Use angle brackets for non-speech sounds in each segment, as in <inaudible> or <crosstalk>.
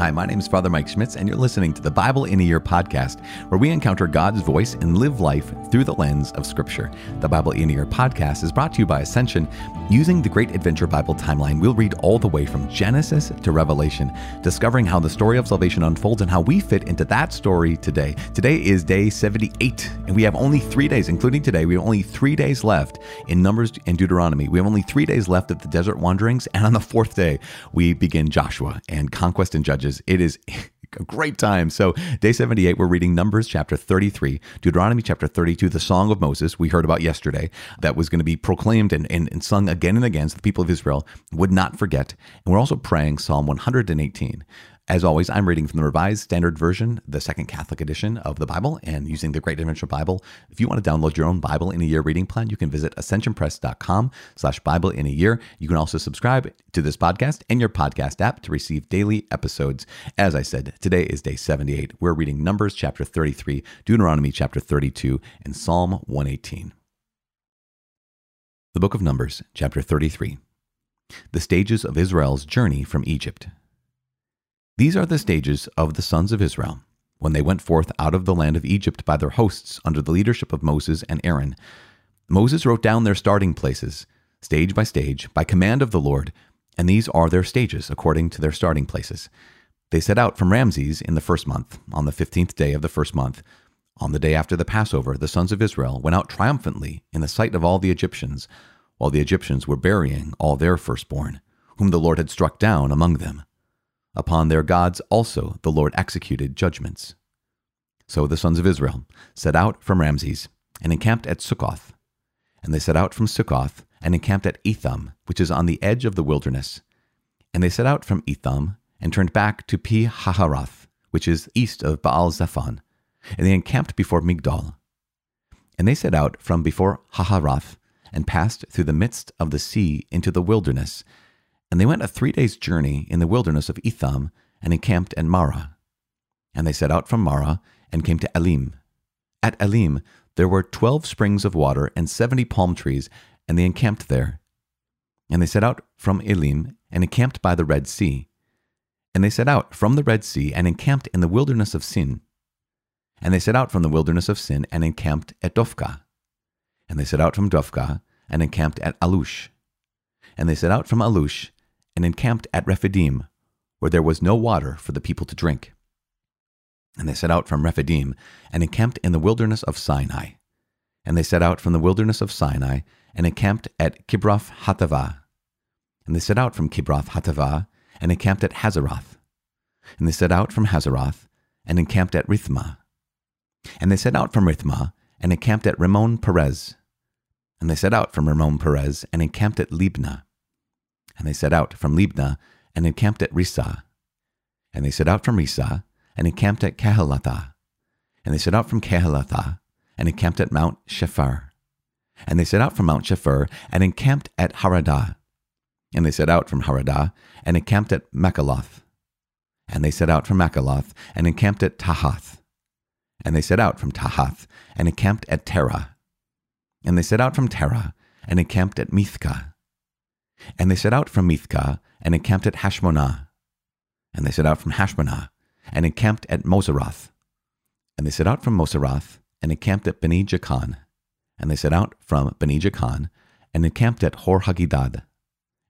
Hi, my name is Father Mike Schmitz, and you're listening to the Bible in a Year podcast, where we encounter God's voice and live life through the lens of Scripture. The Bible in a Year podcast is brought to you by Ascension. Using the Great Adventure Bible timeline, we'll read all the way from Genesis to Revelation, discovering how the story of salvation unfolds and how we fit into that story today. Today is day 78, and we have only three days, including today, we have only three days left in Numbers and Deuteronomy. We have only three days left of the desert wanderings, and on the fourth day, we begin Joshua and conquest and judges. It is <laughs> a great time. So, day 78, we're reading Numbers chapter 33, Deuteronomy chapter 32, the Song of Moses, we heard about yesterday, that was going to be proclaimed and, and, and sung again and again so the people of Israel would not forget. And we're also praying Psalm 118. As always, I'm reading from the Revised Standard Version, the Second Catholic Edition of the Bible, and using the Great Adventure Bible. If you want to download your own Bible in a Year reading plan, you can visit ascensionpress.com slash Bible in a Year. You can also subscribe to this podcast and your podcast app to receive daily episodes. As I said, today is day 78. We're reading Numbers chapter 33, Deuteronomy chapter 32, and Psalm 118. The Book of Numbers, chapter 33. The stages of Israel's journey from Egypt. These are the stages of the sons of Israel when they went forth out of the land of Egypt by their hosts under the leadership of Moses and Aaron. Moses wrote down their starting places, stage by stage, by command of the Lord, and these are their stages according to their starting places. They set out from Ramses in the first month, on the fifteenth day of the first month. On the day after the Passover, the sons of Israel went out triumphantly in the sight of all the Egyptians, while the Egyptians were burying all their firstborn, whom the Lord had struck down among them. Upon their gods also the Lord executed judgments. So the sons of Israel set out from Ramses and encamped at Succoth. And they set out from Succoth and encamped at Etham, which is on the edge of the wilderness. And they set out from Etham and turned back to Pi Hahiroth, which is east of Baal Zephon. And they encamped before Migdol. And they set out from before Hahiroth and passed through the midst of the sea into the wilderness and they went a three days' journey in the wilderness of Etham and encamped at Marah. And they set out from Marah and came to Elim. At Elim there were twelve springs of water and seventy palm trees, and they encamped there. And they set out from Elim and encamped by the Red Sea. And they set out from the Red Sea and encamped in the wilderness of Sin. And they set out from the wilderness of Sin and encamped at Dophkah. And they set out from Dophkah and encamped at Alush. And they set out from Alush and encamped at Rephidim, where there was no water for the people to drink. And they set out from Rephidim and encamped in the wilderness of Sinai. And they set out from the wilderness of Sinai and encamped at Kibroth Hattaavah. And they set out from Kibroth Hattaavah and encamped at Hazeroth. And they set out from Hazeroth and encamped at Rithmah. And they set out from Rithmah and encamped at Rimmon Perez. And they set out from Rimmon Perez and encamped at Libnah. And they set out from Libnah and encamped at Rissah. And they set out from Rissah and encamped at Kehelathah. And they set out from Kehelathah and encamped at Mount Shephar. And they set out from Mount Shephar and encamped at Haradah. And they set out from Haradah and encamped at Makheloth. And they set out from Makheloth and encamped at Tahath. And they set out from Tahath and encamped at Terah. And they set out from Terah and encamped at Mithkah. And they set out from Mithkah and encamped at Hashmonah. And they set out from Hashmonah and encamped at Moseroth. And they set out from Moseroth and encamped at Beni Jaakan. And they set out from Beni Jaakan and encamped at Hor Haggidgad.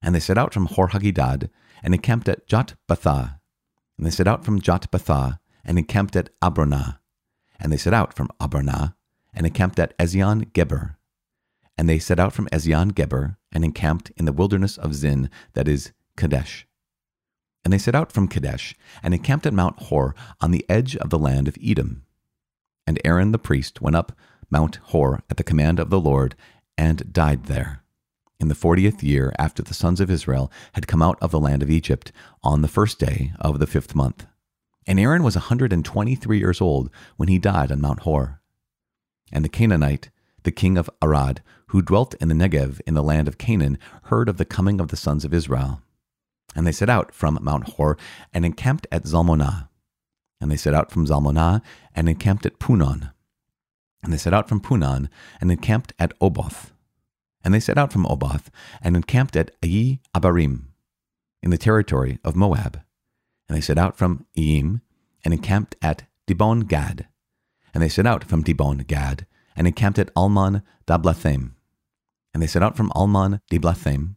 And they set out from Hor Haggidgad and encamped at Jotbathah. And they set out from Jotbathah and encamped at Abronah. And they set out from Abronah and encamped at Ezion Geber. And they set out from Ezion Geber and encamped in the wilderness of Zin, that is, Kadesh. And they set out from Kadesh and encamped at Mount Hor on the edge of the land of Edom. And Aaron the priest went up Mount Hor at the command of the Lord and died there. In the fortieth year after the sons of Israel had come out of the land of Egypt, on the first day of the fifth month. And Aaron was a hundred and twenty three years old when he died on Mount Hor. And the Canaanite the king of Arad, who dwelt in the Negev in the land of Canaan, heard of the coming of the sons of Israel. And they set out from Mount Hor and encamped at Zalmonah. And they set out from Zalmonah and encamped at Punon. And they set out from Punon and encamped at Oboth. And they set out from Oboth and encamped at Iye Abarim, in the territory of Moab. And they set out from Iim and encamped at Dibon Gad. And they set out from Dibon Gad and encamped at Almon Diblathaim. And they set out from Almon Diblathaim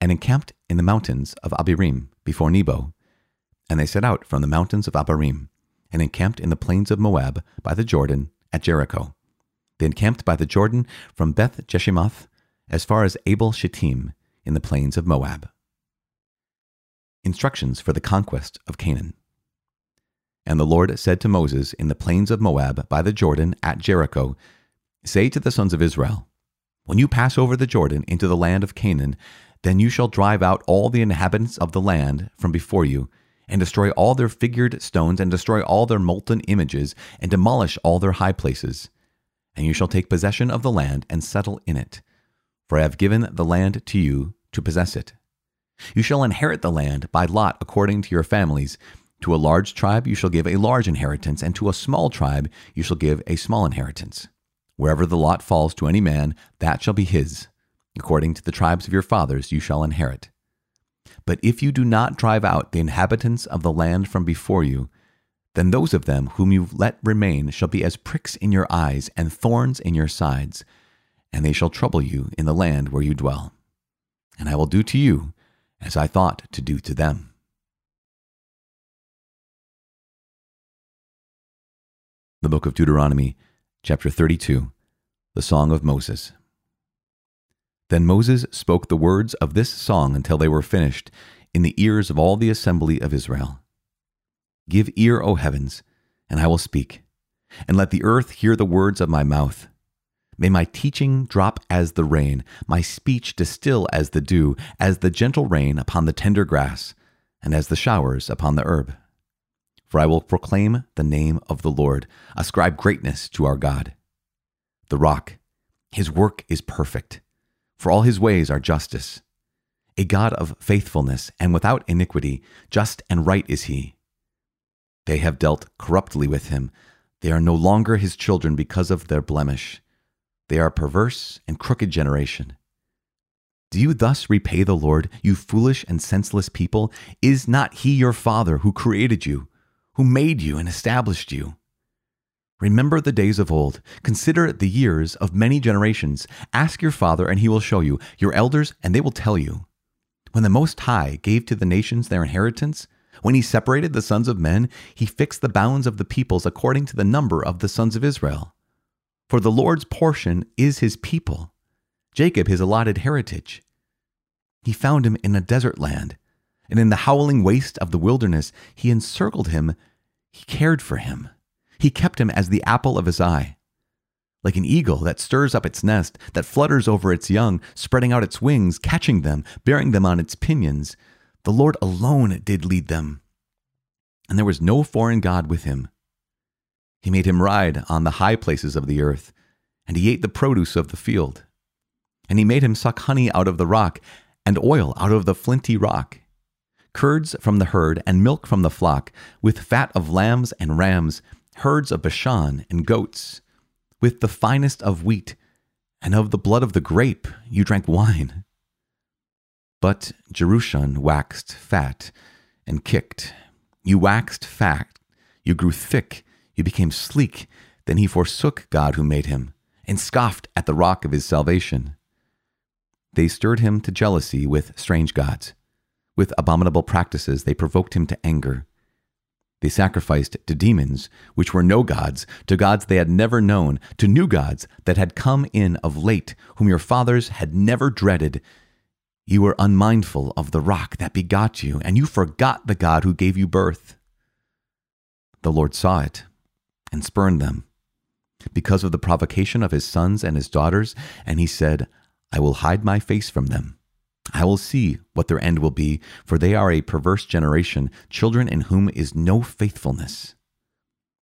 and encamped in the mountains of Abarim before Nebo. And they set out from the mountains of Abarim and encamped in the plains of Moab by the Jordan at Jericho. They encamped by the Jordan from Beth Jeshimoth as far as Abel Shittim in the plains of Moab. Instructions for the conquest of Canaan. And the Lord said to Moses in the plains of Moab by the Jordan at Jericho, Say to the sons of Israel, When you pass over the Jordan into the land of Canaan, then you shall drive out all the inhabitants of the land from before you, and destroy all their figured stones, and destroy all their molten images, and demolish all their high places. And you shall take possession of the land and settle in it. For I have given the land to you to possess it. You shall inherit the land by lot according to your families. To a large tribe you shall give a large inheritance, and to a small tribe you shall give a small inheritance. Wherever the lot falls to any man, that shall be his. According to the tribes of your fathers you shall inherit. But if you do not drive out the inhabitants of the land from before you, then those of them whom you let remain shall be as pricks in your eyes and thorns in your sides, and they shall trouble you in the land where you dwell. And I will do to you as I thought to do to them. The Book of Deuteronomy, chapter 32, the Song of Moses. Then Moses spoke the words of this song until they were finished in the ears of all the assembly of Israel. Give ear, O heavens, and I will speak, and let the earth hear the words of my mouth. May my teaching drop as the rain, my speech distill as the dew, as the gentle rain upon the tender grass, and as the showers upon the herb. For I will proclaim the name of the Lord, ascribe greatness to our God. The rock, his work is perfect for all his ways are justice. A God of faithfulness and without iniquity, just and right is he. They have dealt corruptly with him. They are no longer his children because of their blemish. They are a perverse and crooked generation. Do you thus repay the Lord, you foolish and senseless people? Is not he your Father who created you, who made you and established you? Remember the days of old. Consider the years of many generations. Ask your father, and he will show you, your elders, and they will tell you. When the Most High gave to the nations their inheritance, when he separated the sons of men, he fixed the bounds of the peoples according to the number of the sons of Israel. For the Lord's portion is his people, Jacob his allotted heritage. He found him in a desert land, and in the howling waste of the wilderness, he encircled him, he cared for him. He kept him as the apple of his eye. Like an eagle that stirs up its nest, that flutters over its young, spreading out its wings, catching them, bearing them on its pinions, the Lord alone did lead them. And there was no foreign God with him. He made him ride on the high places of the earth, and he ate the produce of the field. And he made him suck honey out of the rock, and oil out of the flinty rock, curds from the herd, and milk from the flock, with fat of lambs and rams herds of Bashan and goats, with the finest of wheat, and of the blood of the grape you drank wine. But Jeshurun waxed fat and kicked. You waxed fat, you grew thick, you became sleek. Then he forsook God who made him, and scoffed at the rock of his salvation. They stirred him to jealousy with strange gods. With abominable practices, they provoked him to anger. They sacrificed to demons, which were no gods, to gods they had never known, to new gods that had come in of late, whom your fathers had never dreaded. You were unmindful of the rock that begot you, and you forgot the God who gave you birth. The Lord saw it and spurned them because of the provocation of his sons and his daughters, and he said, I will hide my face from them. I will see what their end will be, for they are a perverse generation, children in whom is no faithfulness.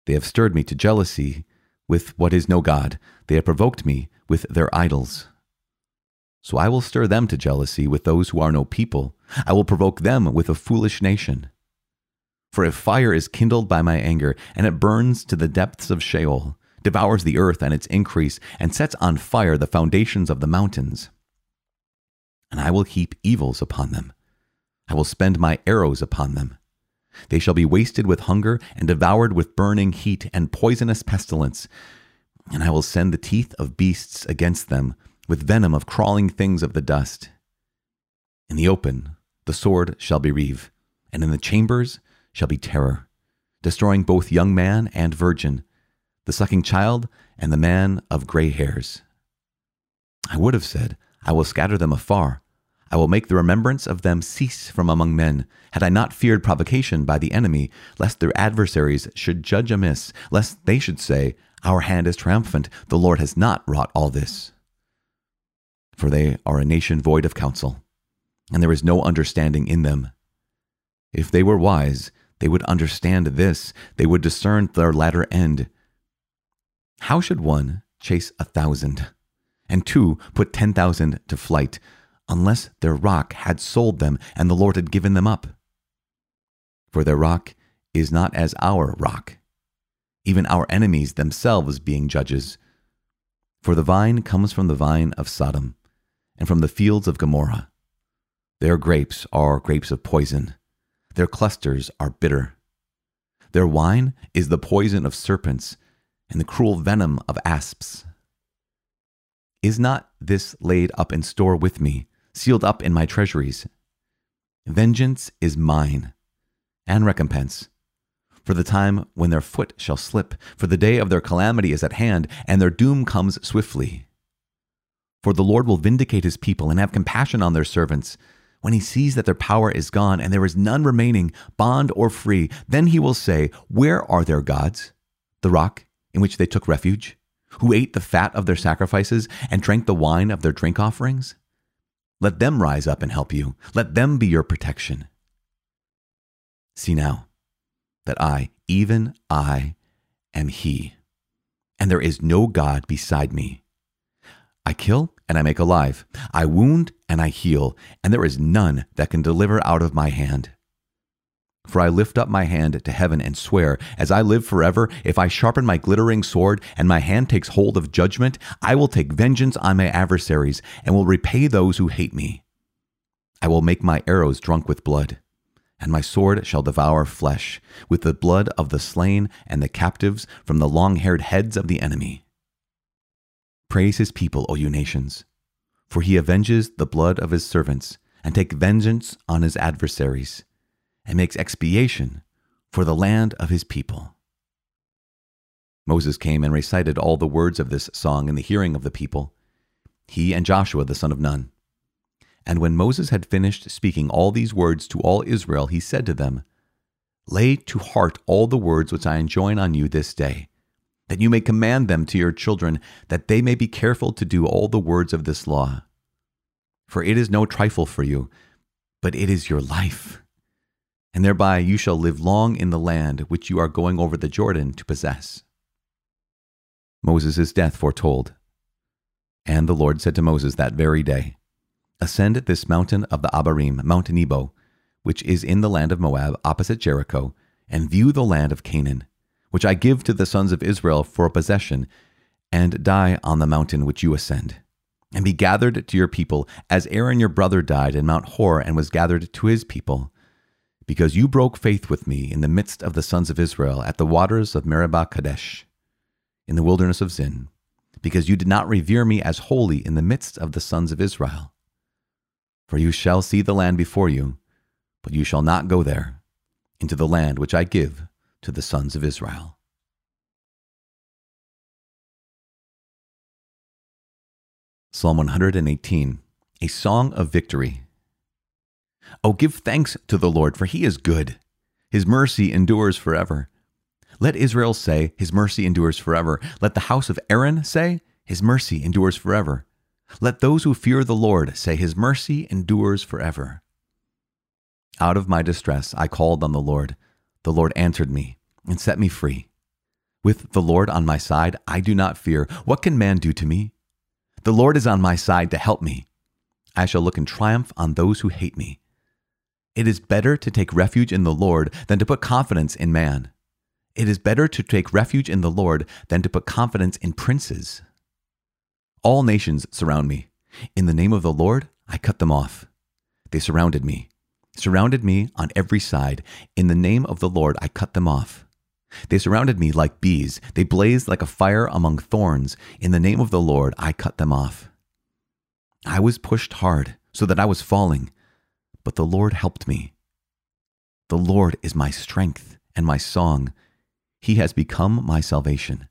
They have stirred me to jealousy with what is no God. They have provoked me with their idols. So I will stir them to jealousy with those who are no people. I will provoke them with a foolish nation. For if fire is kindled by my anger, and it burns to the depths of Sheol, devours the earth and its increase, and sets on fire the foundations of the mountains, and I will heap evils upon them. I will spend my arrows upon them. They shall be wasted with hunger and devoured with burning heat and poisonous pestilence. And I will send the teeth of beasts against them, with venom of crawling things of the dust. In the open, the sword shall bereave, and in the chambers shall be terror, destroying both young man and virgin, the sucking child and the man of gray hairs. I would have said, I will scatter them afar. I will make the remembrance of them cease from among men, had I not feared provocation by the enemy, lest their adversaries should judge amiss, lest they should say, Our hand is triumphant, the Lord has not wrought all this. For they are a nation void of counsel, and there is no understanding in them. If they were wise, they would understand this, they would discern their latter end. How should one chase a thousand, and two put ten thousand to flight? unless their rock had sold them and the Lord had given them up. For their rock is not as our rock, even our enemies themselves being judges. For the vine comes from the vine of Sodom, and from the fields of Gomorrah. Their grapes are grapes of poison, their clusters are bitter. Their wine is the poison of serpents, and the cruel venom of asps. Is not this laid up in store with me? sealed up in my treasuries. Vengeance is mine, and recompense. For the time when their foot shall slip, for the day of their calamity is at hand, and their doom comes swiftly. For the Lord will vindicate his people and have compassion on their servants. When he sees that their power is gone and there is none remaining, bond or free, then he will say, Where are their gods? The rock in which they took refuge, who ate the fat of their sacrifices and drank the wine of their drink offerings? Let them rise up and help you. Let them be your protection. See now that I, even I, am He, and there is no God beside me. I kill and I make alive. I wound and I heal, and there is none that can deliver out of my hand. For I lift up my hand to heaven and swear, as I live forever, if I sharpen my glittering sword and my hand takes hold of judgment, I will take vengeance on my adversaries and will repay those who hate me. I will make my arrows drunk with blood, and my sword shall devour flesh, with the blood of the slain and the captives from the long haired heads of the enemy. Praise his people, O you nations, for he avenges the blood of his servants and take vengeance on his adversaries and makes expiation for the land of his people. Moses came and recited all the words of this song in the hearing of the people, he and Joshua the son of Nun. And when Moses had finished speaking all these words to all Israel, he said to them, Lay to heart all the words which I enjoin on you this day, that you may command them to your children, that they may be careful to do all the words of this law. For it is no trifle for you, but it is your life and thereby you shall live long in the land which you are going over the Jordan to possess. Moses' death foretold. And the Lord said to Moses that very day, Ascend this mountain of the Abarim, Mount Nebo, which is in the land of Moab, opposite Jericho, and view the land of Canaan, which I give to the sons of Israel for a possession, and die on the mountain which you ascend. And be gathered to your people, as Aaron your brother died in Mount Hor and was gathered to his people because you broke faith with me in the midst of the sons of Israel at the waters of Meribah Kadesh, in the wilderness of Zin, because you did not revere me as holy in the midst of the sons of Israel. For you shall see the land before you, but you shall not go there, into the land which I give to the sons of Israel. Psalm 118, a song of victory. Oh, give thanks to the Lord, for he is good. His mercy endures forever. Let Israel say, His mercy endures forever. Let the house of Aaron say, His mercy endures forever. Let those who fear the Lord say, His mercy endures forever. Out of my distress I called on the Lord. The Lord answered me and set me free. With the Lord on my side, I do not fear. What can man do to me? The Lord is on my side to help me. I shall look in triumph on those who hate me. It is better to take refuge in the Lord than to put confidence in man. It is better to take refuge in the Lord than to put confidence in princes. All nations surround me. In the name of the Lord, I cut them off. They surrounded me. surrounded me on every side. In the name of the Lord, I cut them off. They surrounded me like bees. They blazed like a fire among thorns. In the name of the Lord, I cut them off. I was pushed hard so that I was falling, but the Lord helped me. The Lord is my strength and my song. He has become my salvation.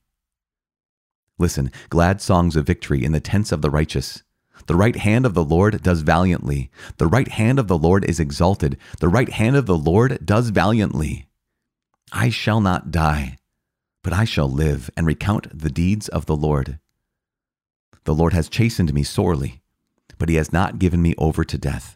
Listen, glad songs of victory in the tents of the righteous. The right hand of the Lord does valiantly. The right hand of the Lord is exalted. The right hand of the Lord does valiantly. I shall not die, but I shall live and recount the deeds of the Lord. The Lord has chastened me sorely, but he has not given me over to death.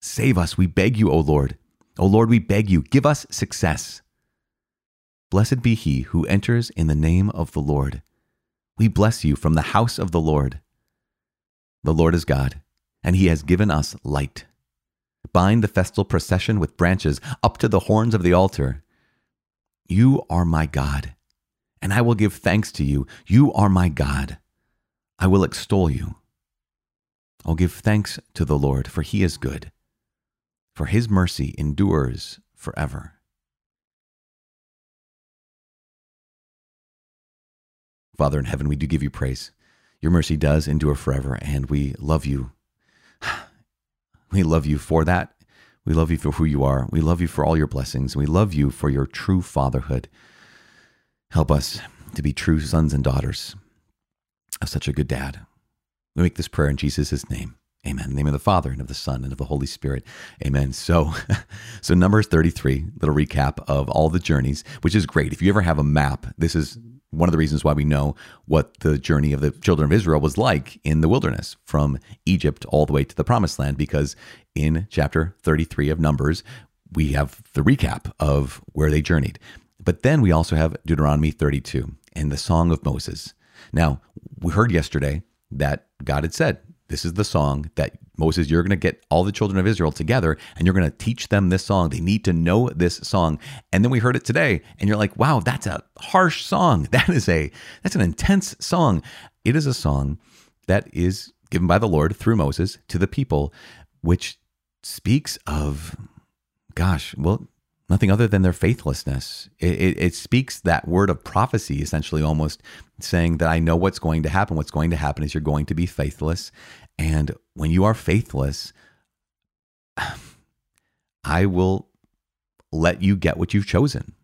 Save us, we beg you, O Lord. O Lord, we beg you, give us success. Blessed be he who enters in the name of the Lord. We bless you from the house of the Lord. The Lord is God, and he has given us light. Bind the festal procession with branches up to the horns of the altar. You are my God, and I will give thanks to you. You are my God. I will extol you. I'll give thanks to the Lord, for he is good, for his mercy endures forever. Father in heaven, we do give you praise. Your mercy does endure forever, and we love you <sighs> we love you for that. We love you for who you are. We love you for all your blessings. We love you for your true fatherhood. Help us to be true sons and daughters of such a good dad. We make this prayer in Jesus' name. Amen. In the name of the Father and of the Son and of the Holy Spirit. Amen. So, <laughs> so Numbers 33, little recap of all the journeys, which is great. If you ever have a map, this is one of the reasons why we know what the journey of the children of Israel was like in the wilderness from Egypt all the way to the promised land, because in chapter 33 of Numbers, we have the recap of where they journeyed. But then we also have Deuteronomy 32 and the Song of Moses. Now, we heard yesterday that God had said, This is the song that Moses, you're going to get all the children of Israel together and you're going to teach them this song. They need to know this song. And then we heard it today and you're like, wow, that's a harsh song. <laughs> That is a, that's an intense song. It is a song that is given by the Lord through Moses to the people, which speaks of, gosh, well, nothing other than their faithlessness. It, it, it, speaks that word of prophecy, essentially, almost saying that I know what's going to happen. What's going to happen is you're going to be faithless, and when you are faithless, <sighs> I will let you get what you've chosen.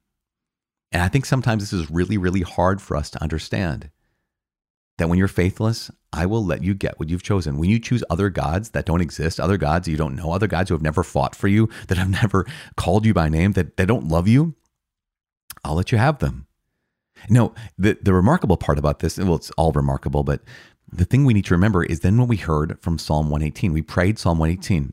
And I think sometimes this is really, really hard for us to understand that when you're faithless, I will let you get what you've chosen. When you choose other gods that don't exist, other gods you don't know, other gods who have never fought for you, that have <laughs> never called you by name, that, that don't love you, I'll let you have them. No, the, the remarkable part about this, well, it's all remarkable, but the thing we need to remember is then what we heard from Psalm 118. We prayed Psalm 118.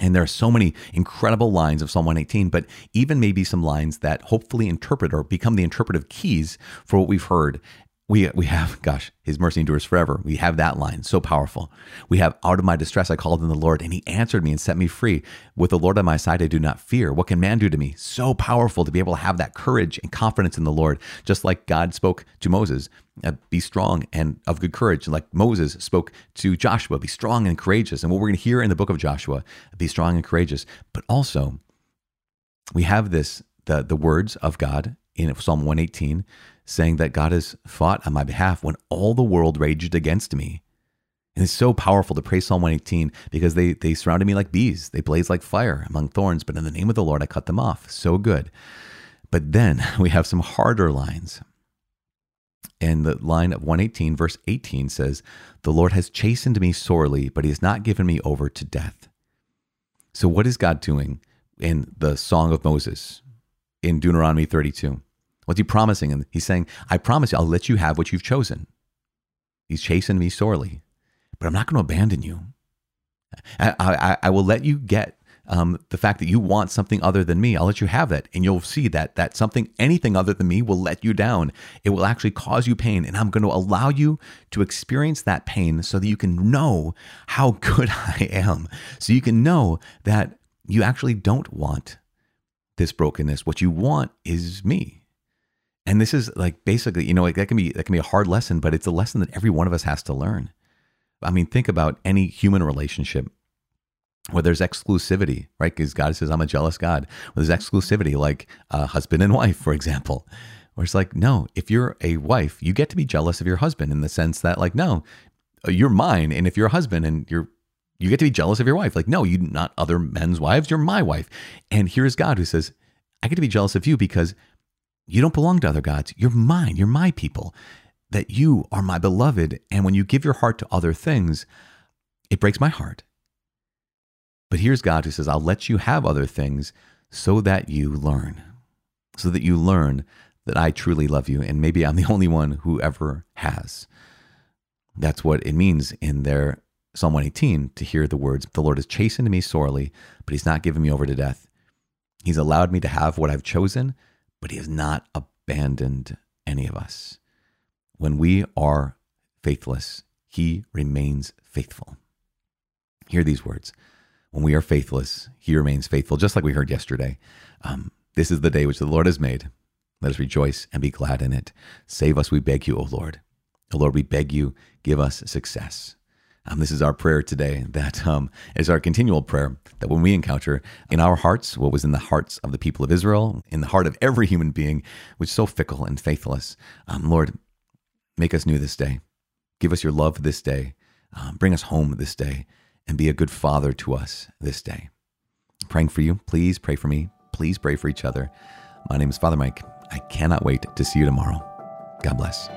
And there are so many incredible lines of Psalm 118, but even maybe some lines that hopefully interpret or become the interpretive keys for what we've heard we we have <laughs> gosh his mercy endures forever. We have that line so powerful. We have out of my distress i called on the lord and he answered me and set me free. With the lord on my side i do not fear. What can man do to me? So powerful to be able to have that courage and confidence in the lord. Just like god spoke to moses uh, be strong and of good courage. And like moses spoke to joshua be strong and courageous. And what we're going to hear in the book of joshua be strong and courageous. But also we have this the the words of god in psalm 118 saying that God has fought on my behalf when all the world raged against me. And it's so powerful to pray Psalm 118 because they, they surrounded me like bees. They blaze like fire among thorns, but in the name of the Lord, I cut them off. So good. But then <laughs> we have some harder lines. And the line of 118, verse 18 says, The Lord has chastened me sorely, but he has not given me over to death. So, what is God doing in the Song of Moses in Deuteronomy 32? What's he promising? And he's saying, I promise you, I'll let you have what you've chosen. He's chasing me sorely, but I'm not going to abandon you. I, I, I will let you get um, the fact that you want something other than me, I'll let you have that. And you'll see that that something, anything other than me will let you down. It will actually cause you pain. And I'm going to allow you to experience that pain so that you can know how <laughs> good I am. So you can know that you actually don't want this brokenness. What you want is me. And this is like basically, you know, like that can be that can be a hard lesson, but it's a lesson that every one of us has to learn. I mean, think about any human relationship where there's exclusivity, right? Because God says, I'm a jealous God. Where there's exclusivity, like a husband and wife, for example. Where it's like, no, if you're a wife, you get to be jealous of your husband in the sense that, like, no, you're mine. And if you're a husband and you're you get to be jealous of your wife. Like, no, you're not other men's wives, you're my wife. And here's God who says, I get to be jealous of you because you don't belong to other gods. You're mine. You're my people. That you are my beloved. And when you give your heart to other things, it breaks my heart. But here's God who says, I'll let you have other things so that you learn, so that you learn that I truly love you. And maybe I'm the <laughs> only one who ever has. That's what it means in their Psalm 118 to hear the words, The Lord has chastened me sorely, but he's not given me over to death. He's allowed me to have what I've chosen, but he has not abandoned any of us. When we are faithless, he remains faithful. Hear these words when we are faithless, he remains faithful, just like we heard yesterday. Um, this is the day which the Lord has made. Let us rejoice and be glad in it. Save us, we beg you, O Lord. O Lord, we beg you, give us success. Um, this is our prayer today. That um, is our continual prayer that when we encounter in our hearts what was in the hearts of the people of Israel, in the heart of every human being, which is so fickle and faithless, um, Lord, make us new this day. Give us your love this day. Um, bring us home this day and be a good father to us this day. Praying for you. Please pray for me. Please pray for each other. My name is Father Mike. I cannot wait to see you tomorrow. God bless.